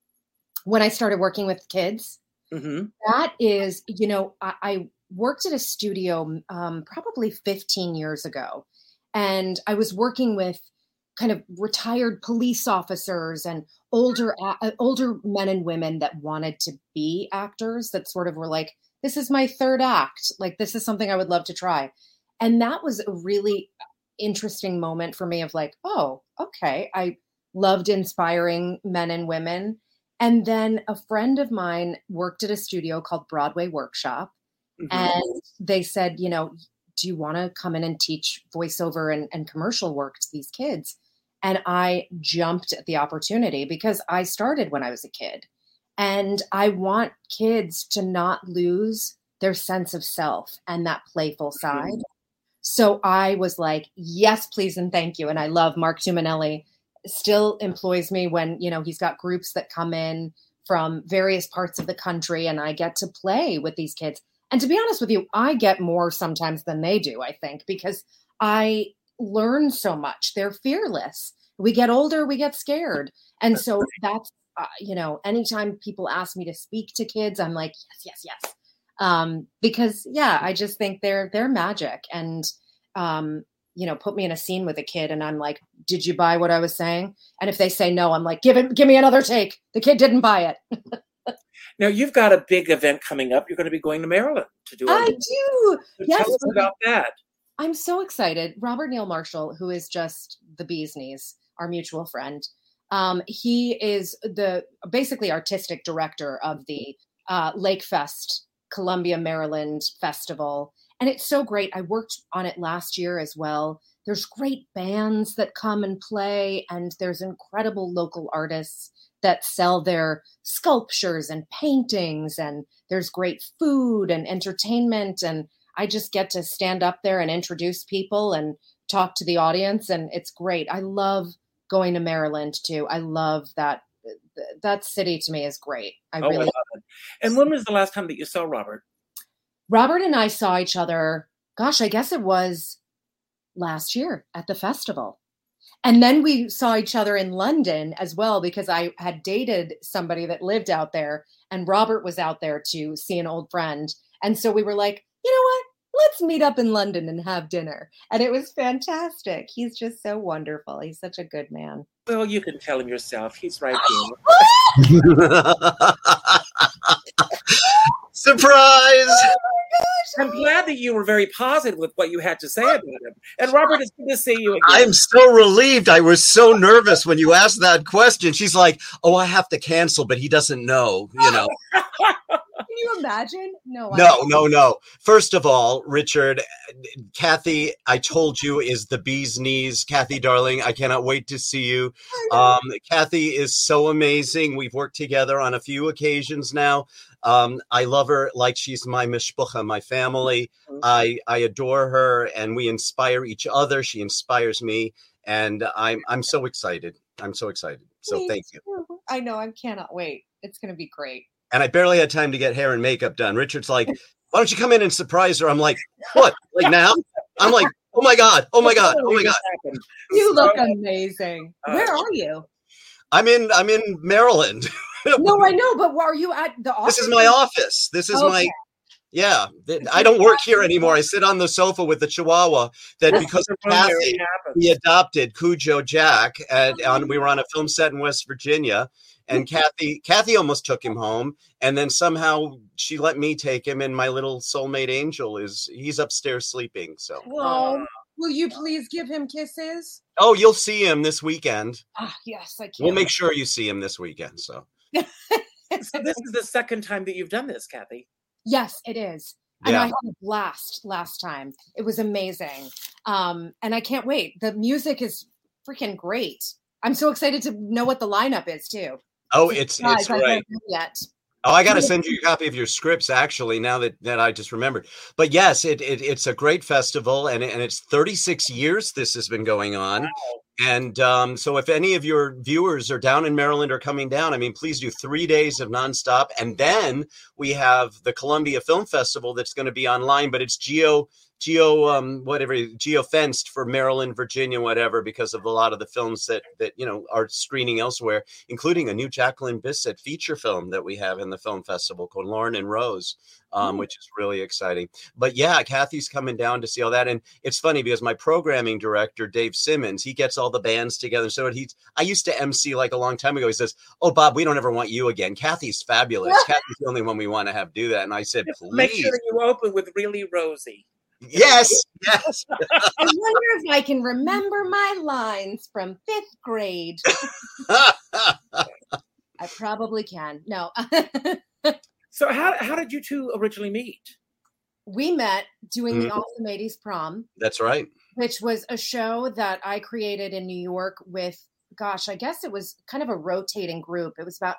When I started working with kids, mm-hmm. that is, you know, I, I worked at a studio um, probably 15 years ago, and I was working with kind of retired police officers and older uh, older men and women that wanted to be actors that sort of were like this is my third act. Like this is something i would love to try. And that was a really interesting moment for me of like oh okay. I loved inspiring men and women. And then a friend of mine worked at a studio called broadway workshop mm-hmm. and they said you know do you want to come in and teach voiceover and, and commercial work to these kids and I jumped at the opportunity because I started when I was a kid. And I want kids to not lose their sense of self and that playful side. Mm-hmm. So I was like, yes, please, and thank you. And I love Marc Tumminelli still employs me when, you know, he's got groups that come in from various parts of the country and I get to play with these kids. And to be honest with you, I get more sometimes than they do, I think, because I learn so much. They're fearless. We get older, we get scared. And so that's, uh, you know, anytime people ask me to speak to kids, I'm like, yes, yes, yes. Um, because yeah, I just think they're, they're magic. And, um, you know, put me in a scene with a kid and I'm like, did you buy what I was saying? And if they say no, I'm like, give it, give me another take. The kid didn't buy it.
now you've got a big event coming up. You're going to be going to Maryland to do. It.
I do.
So yes. Tell us about that.
I'm so excited. Robert Neil Marshall, who is just the bee's knees, our mutual friend, um, he is the basically artistic director of the uh, Lake Fest Columbia, Maryland festival. And it's so great. I worked on it last year as well. There's great bands that come and play, and there's incredible local artists that sell their sculptures and paintings, and there's great food and entertainment. And I just get to stand up there and introduce people and talk to the audience, and it's great. I love going to Maryland too. I love that. That city to me is great. I oh, really I love
it. And when was the last time that you saw Robert?
Robert and I saw each other. Gosh, I guess it was last year at the festival. And then we saw each other in London as well because I had dated somebody that lived out there and Robert was out there to see an old friend. And so we were like, you know what? let's meet up in London and have dinner. And it was fantastic. He's just so wonderful. He's such a good man.
Well, you can tell him yourself. He's right
here. Surprise!
I'm glad that you were very positive with what you had to say about him. And Robert, it's good to see you again.
I'm so relieved. I was so nervous when you asked that question. She's like, "Oh, I have to cancel, but he doesn't know." You know.
Can you imagine? No.
No, no, no. First of all, Richard, Kathy, I told you is the bee's knees. Kathy, darling, I cannot wait to see you. Um, Kathy is so amazing. We've worked together on a few occasions now. Um, I love her like she's my mishpucha, my family. Mm-hmm. I I adore her, and we inspire each other. She inspires me, and I'm I'm so excited. I'm so excited. So thank you.
I know. I cannot wait. It's going to be great.
And I barely had time to get hair and makeup done. Richard's like, "Why don't you come in and surprise her?" I'm like, "What? Like now?" I'm like, "Oh my god! Oh my god! Oh my god!"
You look amazing. Uh, Where are you?
I'm in. I'm in Maryland.
no, I know, but are you at the office?
This is my office. This is okay. my yeah, I don't work here anymore. I sit on the sofa with the Chihuahua. That because of Kathy, we adopted Cujo Jack, and, and, we were on a film set in West Virginia. And Kathy, Kathy almost took him home, and then somehow she let me take him. And my little soulmate angel is he's upstairs sleeping. So,
well, will you please give him kisses?
Oh, you'll see him this weekend.
Ah, yes, I can.
We'll make sure you see him this weekend. So
so this is the second time that you've done this, Kathy.
Yes, it is. And yeah. I had a blast last time. It was amazing. Um, and I can't wait. The music is freaking great. I'm so excited to know what the lineup is too.
Oh, it's it's great. Yet. Oh, I got to send you a copy of your scripts actually. Now that, that I just remembered, but yes, it, it it's a great festival, and and it's 36 years this has been going on. Wow. And um, so, if any of your viewers are down in Maryland or coming down, I mean, please do three days of nonstop. And then we have the Columbia Film Festival that's going to be online, but it's geo geo um whatever geo fenced for Maryland, Virginia, whatever, because of a lot of the films that that you know are screening elsewhere, including a new Jacqueline Bisset feature film that we have in the film festival called Loren and Rose, um, mm. which is really exciting. But yeah, Kathy's coming down to see all that, and it's funny because my programming director Dave Simmons he gets all the bands together. So he's I used to MC like a long time ago. He says, "Oh Bob, we don't ever want you again. Kathy's fabulous. Kathy's the only one we want to have do that." And I said, "Please
make sure you open with really Rosie."
Yes, yes.
I wonder if I can remember my lines from fifth grade. I probably can. No.
so how how did you two originally meet?
We met doing mm-hmm. the Awesome 80s prom.
That's right.
Which was a show that I created in New York with gosh, I guess it was kind of a rotating group. It was about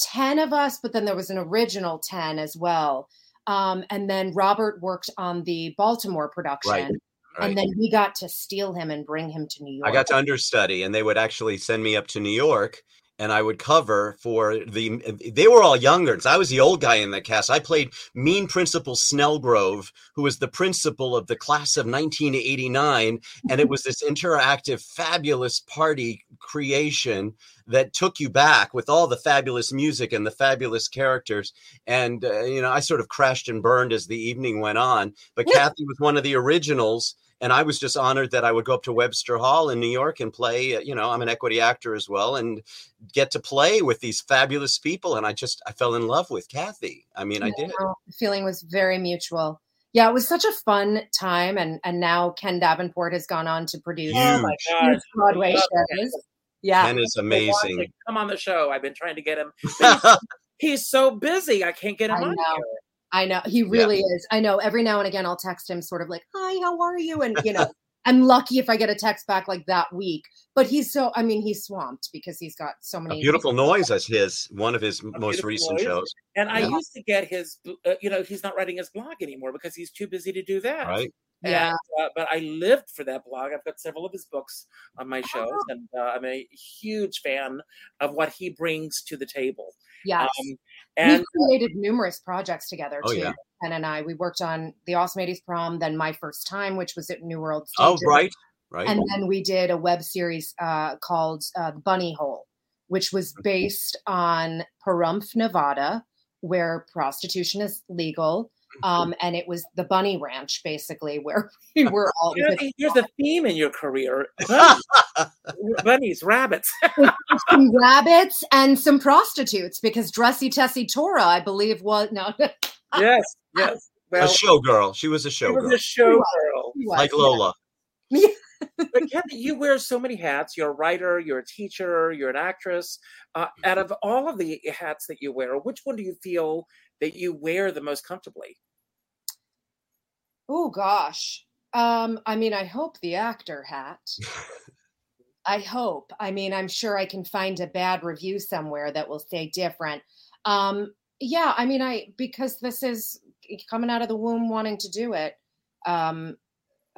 10 of us, but then there was an original 10 as well. Um, and then Robert worked on the Baltimore production. Right. Right. And then we got to steal him and bring him to New York.
I got to understudy, and they would actually send me up to New York, and I would cover for the. They were all younger. I was the old guy in the cast. I played Mean Principal Snellgrove, who was the principal of the class of 1989, and it was this interactive, fabulous party creation that took you back with all the fabulous music and the fabulous characters. And, uh, you know, I sort of crashed and burned as the evening went on. But Kathy was one of the originals. And I was just honored that I would go up to Webster Hall in New York and play. Uh, you know, I'm an equity actor as well, and get to play with these fabulous people. And I just I fell in love with Kathy. I mean, I did.
The feeling was very mutual yeah, it was such a fun time, and and now Ken Davenport has gone on to produce
oh my
God. Broadway shows. Yeah.
Ken is amazing.
Come on the show. I've been trying to get him. He's, so busy. I can't get him I on
know. Here. I know. He really yeah. is. I know. Every now and again, I'll text him sort of like, hi, how are you? And, you know, I'm lucky if I get a text back like that week. But he's so, I mean, he's swamped because he's got so many.
A beautiful noise as his, one of his a most recent noise. shows.
And I used to get his, uh, you know, he's not writing his blog anymore because he's too busy to do that.
Right.
Yeah.
Uh, but I lived for that blog. I've got several of his books on my shows, oh. and uh, I'm a huge fan of what he brings to the table.
Yes. Um, and we created numerous projects together oh, too. Yeah. Ken and I, we worked on the Awesome 80s Prom, then My First Time, which was at New World.
Stages. Oh, right. Right.
And then we did a web series uh, called uh, Bunny Hole, which was mm-hmm. based on Pahrump, Nevada, where prostitution is legal um, and it was the Bunny Ranch, basically, where we were all.
You know, here's a theme in your career: bunnies, bunnies rabbits,
some rabbits, and some prostitutes. Because Dressy Tessie Tura, I believe, was no.
Yes, yes.
Well, a showgirl. She was a showgirl.
She was a showgirl,
like Lola.
Yeah. but Kathy, you wear so many hats. You're a writer, you're a teacher, you're an actress. Uh, out of all of the hats that you wear, which one do you feel that you wear the most comfortably?
Oh gosh. Um, I mean, I hope the actor hat. I hope. I mean, I'm sure I can find a bad review somewhere that will say different. Um, yeah, I mean, I because this is coming out of the womb wanting to do it. Um,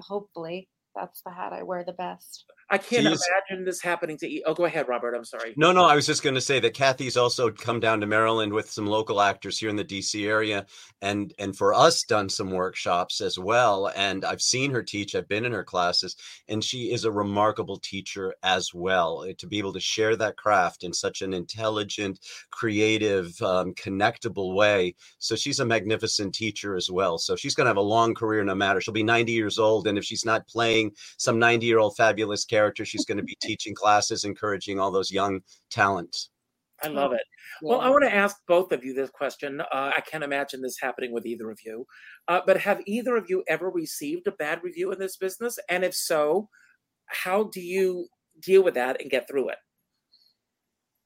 hopefully, that's the hat I wear the best.
I can't imagine this happening to. E- oh, go ahead, Robert. I'm sorry.
No, no. I was just going to say that Kathy's also come down to Maryland with some local actors here in the DC area, and and for us done some workshops as well. And I've seen her teach. I've been in her classes, and she is a remarkable teacher as well. Eh, to be able to share that craft in such an intelligent, creative, um, connectable way. So she's a magnificent teacher as well. So she's going to have a long career, no matter. She'll be 90 years old, and if she's not playing some 90 year old fabulous character character. She's going to be teaching classes, encouraging all those young talents.
I love it. Well, I want to ask both of you this question. Uh, I can't imagine this happening with either of you, uh, but have either of you ever received a bad review in this business? And if so, how do you deal with that and get through it?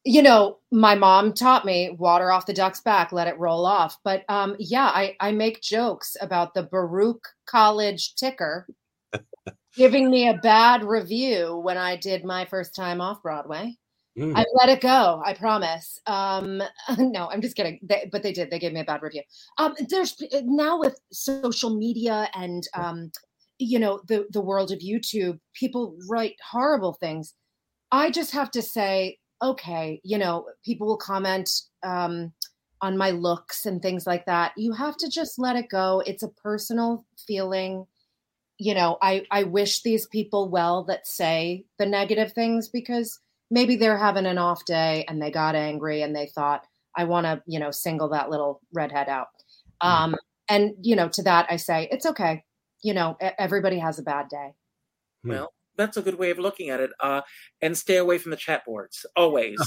You know, my mom taught me water off the duck's back, let it roll off. But um, yeah, I, I make jokes about the Baruch College ticker giving me a bad review when I did my first time off Broadway. Mm. I let it go. I promise. Um, no, I'm just kidding. They, but they did. They gave me a bad review. Um, there's now with social media and um, you know the the world of YouTube, people write horrible things. I just have to say, okay, you know, people will comment um, on my looks and things like that. You have to just let it go. It's a personal feeling you know, I, I wish these people well that say the negative things because maybe they're having an off day and they got angry and they thought, I want to, you know, single that little redhead out. Mm-hmm. Um, and, you know, to that I say, it's okay. You know, everybody has a bad day.
Hmm. Well, that's a good way of looking at it. Uh, and stay away from the chat boards always.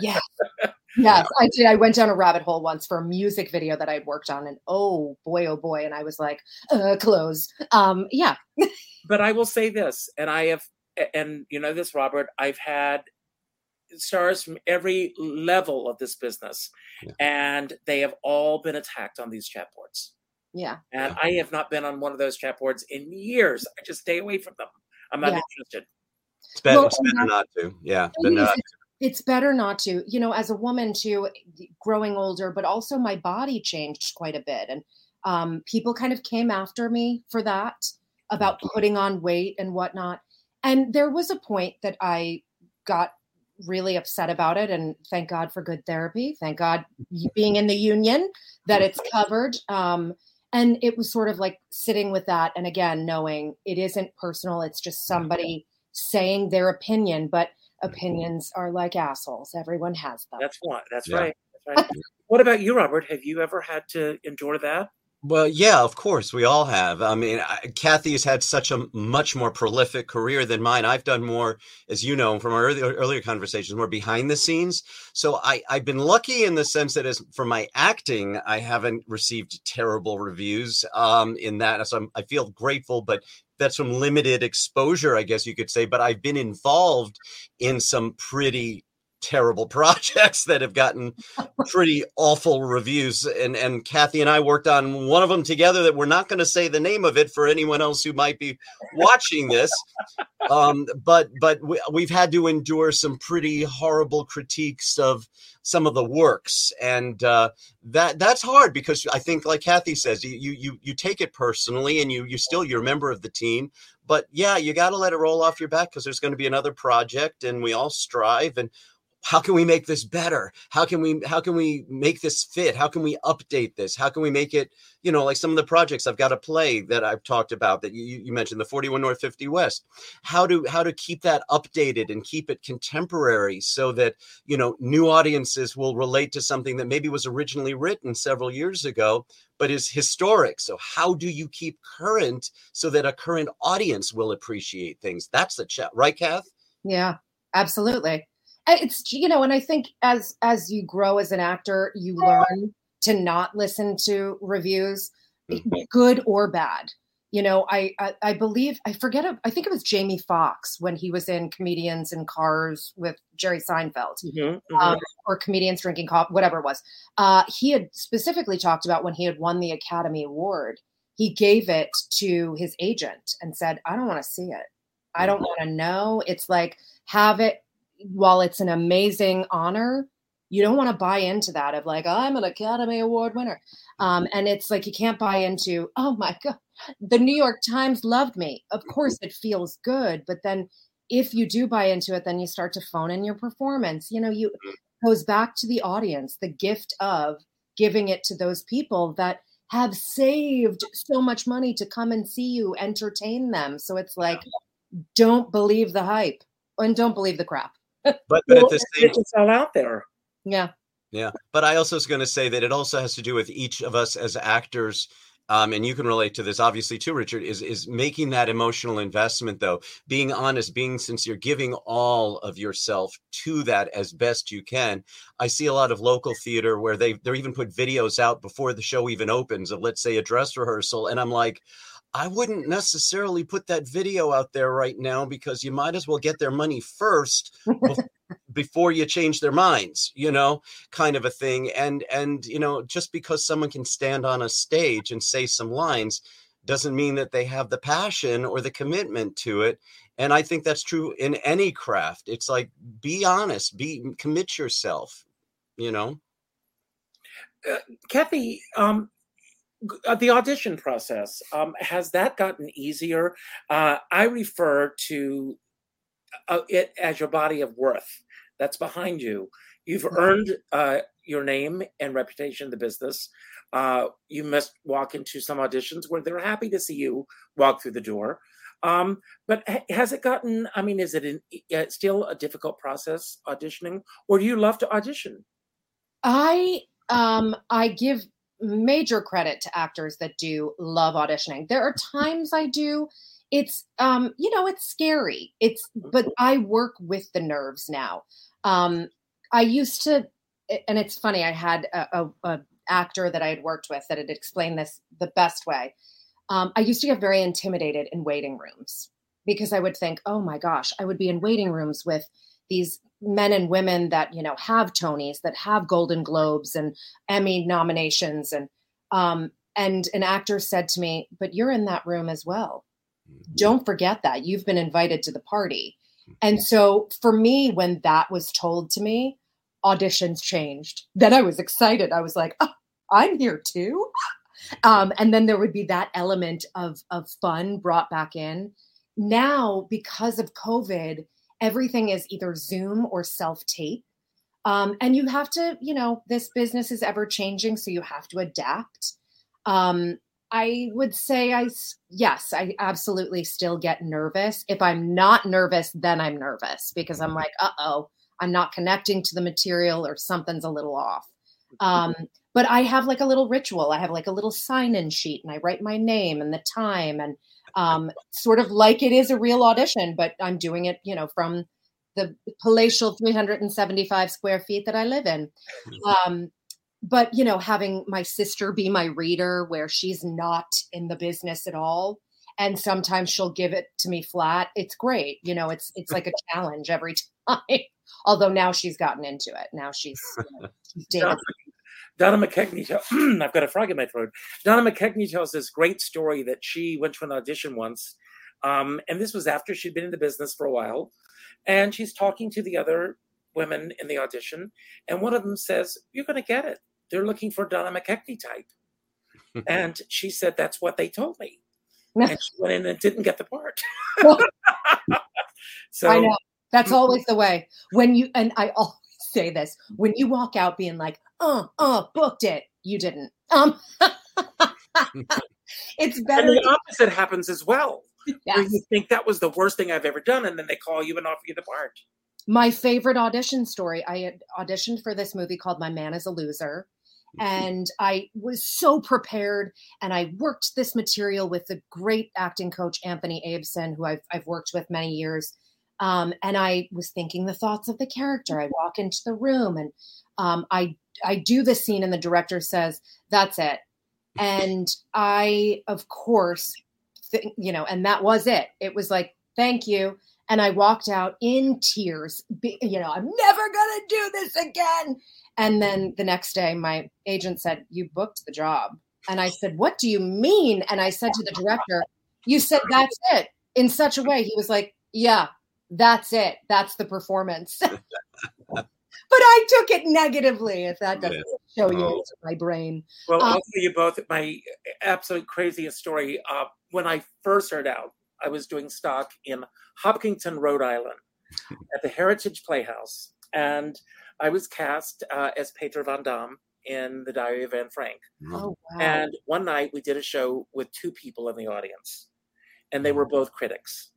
Yes. Yes, I did. I went down a rabbit hole once for a music video that I'd worked on, and oh boy, oh boy, and I was like, uh, close. Um, yeah.
but I will say this, and I have, and you know this, Robert. I've had stars from every level of this business, yeah. and they have all been attacked on these chat boards.
Yeah.
And I have not been on one of those chat boards in years. I just stay away from them. I'm not yeah. interested.
It's better, well, it's better not to. Yeah. Not to
it's better not to you know as a woman too growing older but also my body changed quite a bit. And um, people kind of came after me for that about mm-hmm. putting on weight and whatnot. And there was a point that i got really upset about it and thank god for good therapy. Thank god being in the union that it's covered um, and it was sort of like sitting with that and again knowing it isn't personal it's just somebody saying their opinion. But opinions are like assholes. Everyone has them.
That's one. That's yeah. right. That's right. what about you, Robert? Have you ever had to endure that?
Well, yeah, of course, we all have. I mean, I, Kathy has had such a much more prolific career than mine. I've done more, as you know, from our earlier, earlier conversations, more behind the scenes. So I, I've been lucky in the sense that, as for my acting, I haven't received terrible reviews. Um, in that, so I'm, I feel grateful, but that's from limited exposure, I guess you could say. But I've been involved in some pretty terrible projects that have gotten pretty awful reviews and and Kathy and I worked on one of them together that we're not going to say the name of it for anyone else who might be watching this. Um, but but we, we've had to endure some pretty horrible critiques of some of the works and uh, that that's hard because I think like Kathy says you you you take it personally and you you still you're a member of the team but yeah you got to let it roll off your back because there's going to be another project and we all strive and how can we make this better? How can we how can we make this fit? How can we update this? How can we make it you know like some of the projects i've got a play that i've talked about that you, you mentioned the 41 north 50 west. How to how to keep that updated and keep it contemporary so that you know new audiences will relate to something that maybe was originally written several years ago but is historic. So how do you keep current so that a current audience will appreciate things? That's the chat right kath?
Yeah absolutely it's you know and i think as as you grow as an actor you learn to not listen to reviews mm-hmm. good or bad you know I, I, I believe i forget i think it was jamie foxx when he was in comedians in cars with jerry seinfeld mm-hmm, mm-hmm. Um, or comedians drinking coffee whatever it was uh, he had specifically talked about when he had won the academy award he gave it to his agent and said i don't want to see it i don't mm-hmm. want to know it's like have it while it's an amazing honor, you don't want to buy into that of like, I'm an Academy Award winner. Um, and it's like you can't buy into, oh my God, the New York Times loved me. Of course, it feels good. But then if you do buy into it, then you start to phone in your performance. You know, you goes back to the audience, the gift of giving it to those people that have saved so much money to come and see you entertain them. So it's like, don't believe the hype and don't believe the crap
but, but well, at the same
it's all out there.
Yeah.
Yeah. But I also was going to say that it also has to do with each of us as actors. Um, and you can relate to this obviously too, Richard, is is making that emotional investment though, being honest, being sincere, giving all of yourself to that as best you can. I see a lot of local theater where they they're even put videos out before the show even opens of let's say a dress rehearsal. And I'm like, I wouldn't necessarily put that video out there right now because you might as well get their money first before you change their minds, you know, kind of a thing. And and you know, just because someone can stand on a stage and say some lines doesn't mean that they have the passion or the commitment to it. And I think that's true in any craft. It's like be honest, be commit yourself, you know.
Uh, Kathy, um, uh, the audition process um, has that gotten easier? Uh, i refer to uh, it as your body of worth that's behind you. You've earned uh, your name and reputation in the business. Uh, you must walk into some auditions where they're happy to see you walk through the door. Um, but has it gotten i mean is it an, uh, still a difficult process auditioning or do you love to audition?
I um i give major credit to actors that do love auditioning. There are times I do. It's um, you know, it's scary. It's but I work with the nerves now. Um, I used to, and it's funny. I had a, a, a actor that I had worked with that had explained this the best way. Um, I used to get very intimidated in waiting rooms because I would think, oh my gosh, I would be in waiting rooms with these men and women that you know have tonys that have golden globes and emmy nominations and um and an actor said to me but you're in that room as well. Mm-hmm. don't forget that. You've been invited to the party. And mm-hmm. so for me when that was told to me auditions changed. Then i was excited. I was like oh, i'm here too. Um, and then there would be that element of of fun brought back in. Now because of covid everything is either Zoom or self tape. Um, and you have to, you know, this business is ever changing, so you have to adapt. Um, I would say I yes, I absolutely still get nervous. If I'm not nervous, then I'm nervous because I'm like, uh oh, I'm not connecting to the material or something's a little off. Um, but I have like a little ritual. I have like a little sign-in sheet, and I write my name and the time, and um, sort of like it is a real audition, but I'm doing it, you know, from the palatial 375 square feet that I live in. Um, but you know, having my sister be my reader, where she's not in the business at all, and sometimes she'll give it to me flat. It's great, you know. It's it's like a challenge every time. Although now she's gotten into it. Now she's, you know, she's dated
Donna McKechnie, I've got a frog in my throat. Donna McKechnie tells this great story that she went to an audition once. Um, and this was after she'd been in the business for a while. And she's talking to the other women in the audition. And one of them says, You're going to get it. They're looking for Donna McKechnie type. and she said, That's what they told me. and she went in and didn't get the part.
so I know. That's always the way. When you, and I always say this. When you walk out being like, uh, uh, booked it, you didn't. Um, it's better.
And the opposite happens as well. Yes. You think that was the worst thing I've ever done, and then they call you and offer you the part.
My favorite audition story I had auditioned for this movie called My Man is a Loser. Mm-hmm. And I was so prepared, and I worked this material with the great acting coach Anthony Abeson, who I've, I've worked with many years. Um, and I was thinking the thoughts of the character. I walk into the room, and um, I I do the scene, and the director says, "That's it." And I, of course, th- you know, and that was it. It was like, "Thank you." And I walked out in tears. Be, you know, I'm never gonna do this again. And then the next day, my agent said, You booked the job. And I said, What do you mean? And I said to the director, You said that's it in such a way. He was like, Yeah, that's it. That's the performance. but I took it negatively, if that doesn't yeah. show you oh. my brain.
Well, um, I'll tell you both my absolute craziest story. Uh, when I first started out, I was doing stock in Hopkinton, Rhode Island at the Heritage Playhouse. And I was cast uh, as Peter Van Daan in The Diary of Anne Frank.
Oh, wow.
And one night we did a show with two people in the audience, and they were mm. both critics.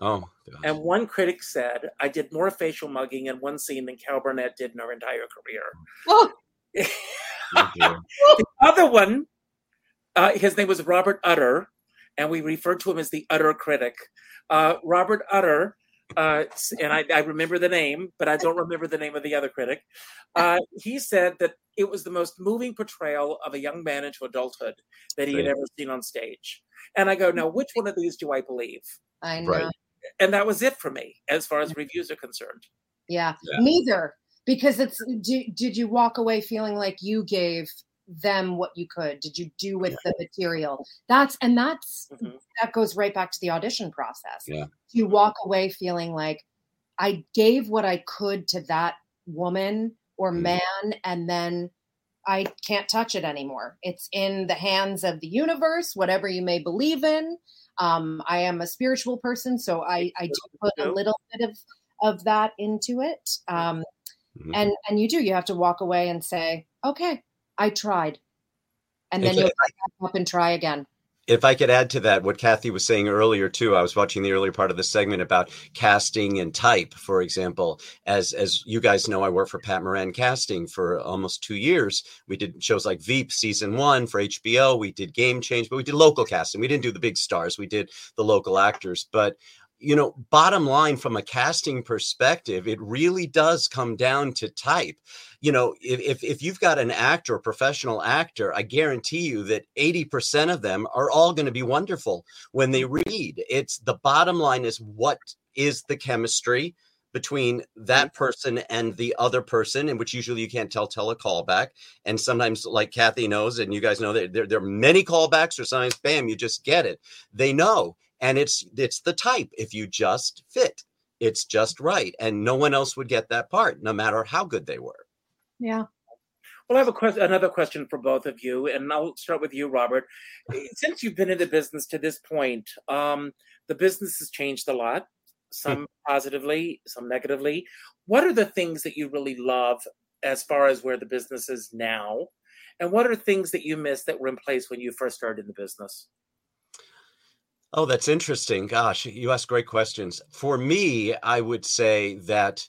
Oh,
gosh. and one critic said, I did more facial mugging in one scene than Carol Burnett did in her entire career. Oh. the other one, uh, his name was Robert Utter, and we referred to him as the Utter critic. Uh, Robert Utter uh, and I, I, remember the name, but I don't remember the name of the other critic. Uh, he said that it was the most moving portrayal of a young man into adulthood that he right. had ever seen on stage. And I go, now, which one of these do I believe?
I know. Right.
And that was it for me as far as reviews are concerned.
Yeah, yeah. neither. Because it's, did, did you walk away feeling like you gave them what you could did you do with the material that's and that's mm-hmm. that goes right back to the audition process
yeah
you walk away feeling like i gave what i could to that woman or mm-hmm. man and then i can't touch it anymore it's in the hands of the universe whatever you may believe in um, i am a spiritual person so i i do put a little bit of of that into it um, mm-hmm. and and you do you have to walk away and say okay I tried. And then you'll back up and try again.
If I could add to that, what Kathy was saying earlier too, I was watching the earlier part of the segment about casting and type, for example. As as you guys know, I worked for Pat Moran Casting for almost two years. We did shows like Veep season one for HBO. We did Game Change, but we did local casting. We didn't do the big stars. We did the local actors. But you know, bottom line from a casting perspective, it really does come down to type. You know, if if you've got an actor, a professional actor, I guarantee you that 80% of them are all going to be wonderful when they read. It's the bottom line is what is the chemistry between that mm-hmm. person and the other person, in which usually you can't tell tell a callback. And sometimes, like Kathy knows, and you guys know that there, there are many callbacks, or sometimes bam, you just get it. They know and it's it's the type if you just fit it's just right and no one else would get that part no matter how good they were.
Yeah.
Well i have a question another question for both of you and i'll start with you robert. Since you've been in the business to this point um, the business has changed a lot some positively some negatively. What are the things that you really love as far as where the business is now? And what are things that you miss that were in place when you first started in the business
Oh, that's interesting. Gosh, you ask great questions. For me, I would say that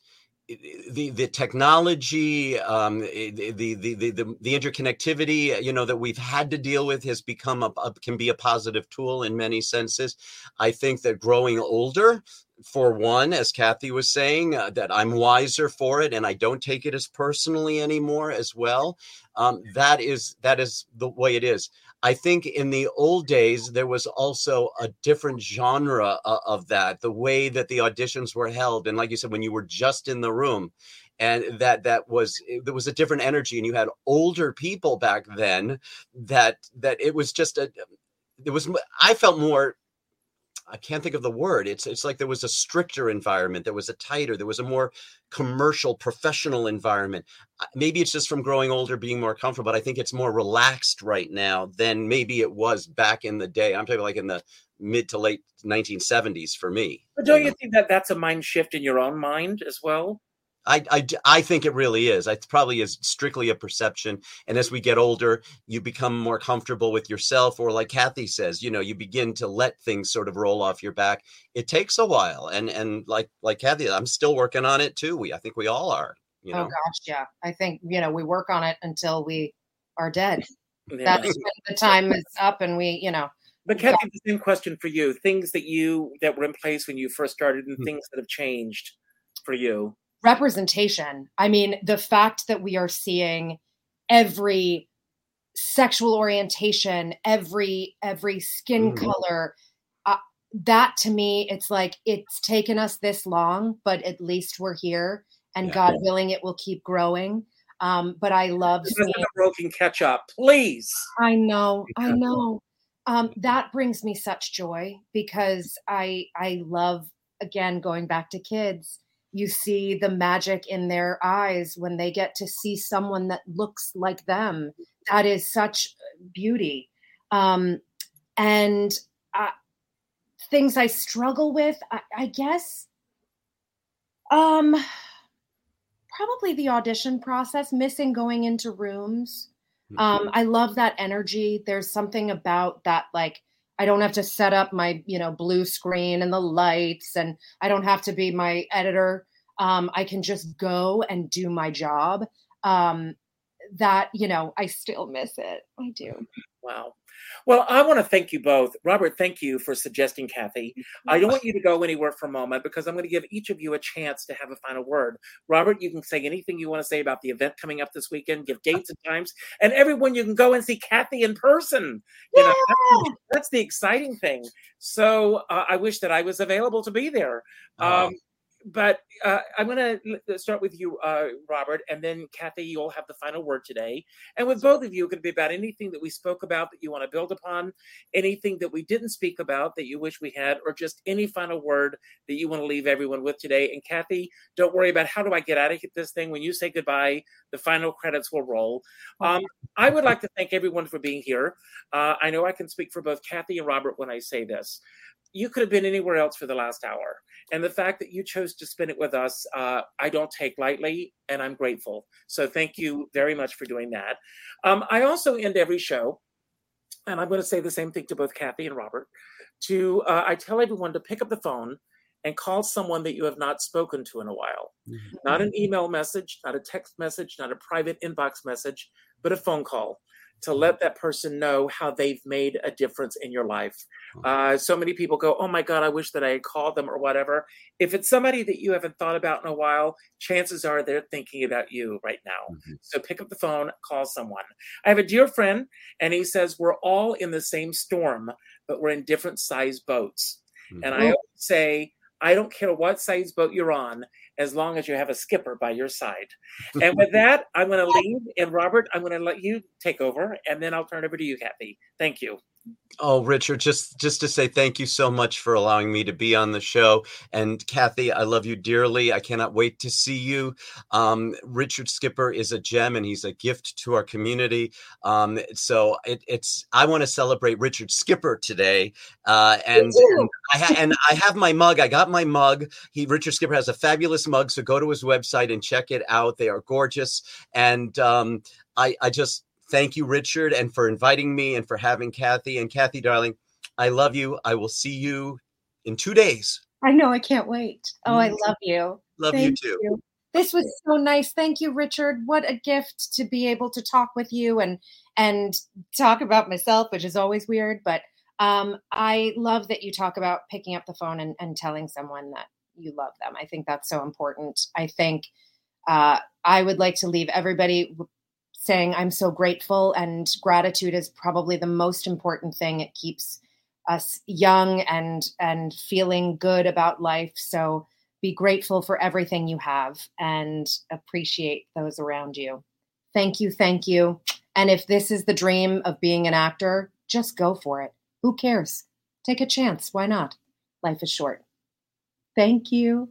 the the technology, um, the, the, the the the interconnectivity, you know, that we've had to deal with has become a, a can be a positive tool in many senses. I think that growing older, for one, as Kathy was saying, uh, that I'm wiser for it and I don't take it as personally anymore as well. Um, that is that is the way it is. I think in the old days, there was also a different genre of, that, the way that the auditions were held. And like you said, when you were just in the room, and that that was eh, there was a different energy and you had older people back then that that it was just a there was i felt more I can't think of the word. It's it's like there was a stricter environment, there was a tighter, there was a more commercial, professional environment. Maybe it's just from growing older, being more comfortable. But I think it's more relaxed right now than maybe it was back in the day. I'm talking like in the mid to late 1970s for me.
But don't you, think that that's a mind shift in your own mind as well?
I, I, I think it really is. It probably is strictly a perception. And as we get older, you become more comfortable with yourself, or like Kathy says, you know, you begin to let things sort of roll off your back. It takes a while, and and like like Kathy, I'm still working on it too. We I think we all are. You oh, know?
Oh gosh, yeah. I think you know we work on it until we are dead. Yeah. That's when the time is up, and we you know.
But Kathy, the same question for you: things that you that were in place when you first started, and mm-hmm. things that have changed for you
representation. I mean, the fact that we are seeing every sexual orientation, every every skin mm-hmm. color, uh, that to me, it's like it's taken us this long, but at least we're here, and yeah. God willing, it will keep growing. Um, but I love
seeing broken catch up, please.
I know, I know. Um, that brings me such joy because I I love again going back to kids you see the magic in their eyes when they get to see someone that looks like them. That is such beauty. Um, and uh, things I struggle with, I, I guess, um, probably the audition process, missing going into rooms. Mm-hmm. Um, I love that energy. There's something about that, like, I don't have to set up my, you know, blue screen and the lights, and I don't have to be my editor. Um, I can just go and do my job. Um, that you know, I still miss it. I do.
Wow. Well, I want to thank you both. Robert, thank you for suggesting Kathy. I don't want you to go anywhere for a moment because I'm going to give each of you a chance to have a final word. Robert, you can say anything you want to say about the event coming up this weekend, give dates and times, and everyone you can go and see Kathy in person. You know, that's, that's, the exciting thing. So uh, I wish that I was available to be there. Um, but uh, I'm going to start with you, uh, Robert, and then Kathy, you'll have the final word today. And with both of you, it could be about anything that we spoke about that you want to build upon, anything that we didn't speak about that you wish we had, or just any final word that you want to leave everyone with today. And Kathy, don't worry about how do I get out of this thing. When you say goodbye, the final credits will roll. Um, I would like to thank everyone for being here. Uh, I know I can speak for both Kathy and Robert when I say this you could have been anywhere else for the last hour. And the fact that you chose to spend it with us, uh, I don't take lightly, and I'm grateful. So thank you very much for doing that. Um, I also end every show, and I'm going to say the same thing to both Kathy and Robert. To uh, I tell everyone to pick up the phone and call someone that you have not spoken to in a while. Mm-hmm. Not an email message, not a text message, not a private inbox message, but a phone call to let that person know how they've made a difference in your life. Uh, so many people go, Oh my God, I wish that I had called them or whatever. If it's somebody that you haven't thought about in a while, chances are they're thinking about you right now. Mm-hmm. So pick up the phone, call someone. I have a dear friend, and he says, We're all in the same storm, but we're in different size boats. Mm-hmm. And I always say, I don't care what size boat you're on as long as you have a skipper by your side. And with that, I'm going to leave. And Robert, I'm going to let you take over, and then I'll turn it over to you, Kathy. Thank you.
Oh, Richard, just just to say thank you so much for allowing me to be on the show. And Kathy, I love you dearly. I cannot wait to see you. Um, Richard Skipper is a gem, and he's a gift to our community. Um, so it, it's I want to celebrate Richard Skipper today, uh, and, and I ha- and I have my mug. I got my mug. He Richard Skipper has a fabulous mug, so go to his website and check it out. They are gorgeous, and um, I I just thank you, Richard, and for inviting me and for having Kathy. And Kathy, darling, I love you. I will see you in two days.
I know. I can't wait. Oh, I love you.
Love thank you too. You.
This was so nice. Thank you, Richard. What a gift to be able to talk with you and and talk about myself, which is always weird. But um, I love that you talk about picking up the phone and, and telling someone that you love them. I think that's so important. I think uh, I would like to leave everybody saying I'm so grateful and gratitude is probably the most important thing. It keeps us young and and feeling good about life. So be grateful for everything you have and appreciate those around you. Thank you, thank you. And if this is the dream of being an actor, just go for it. Who cares? Take a chance. Why not? Life is short. Thank you.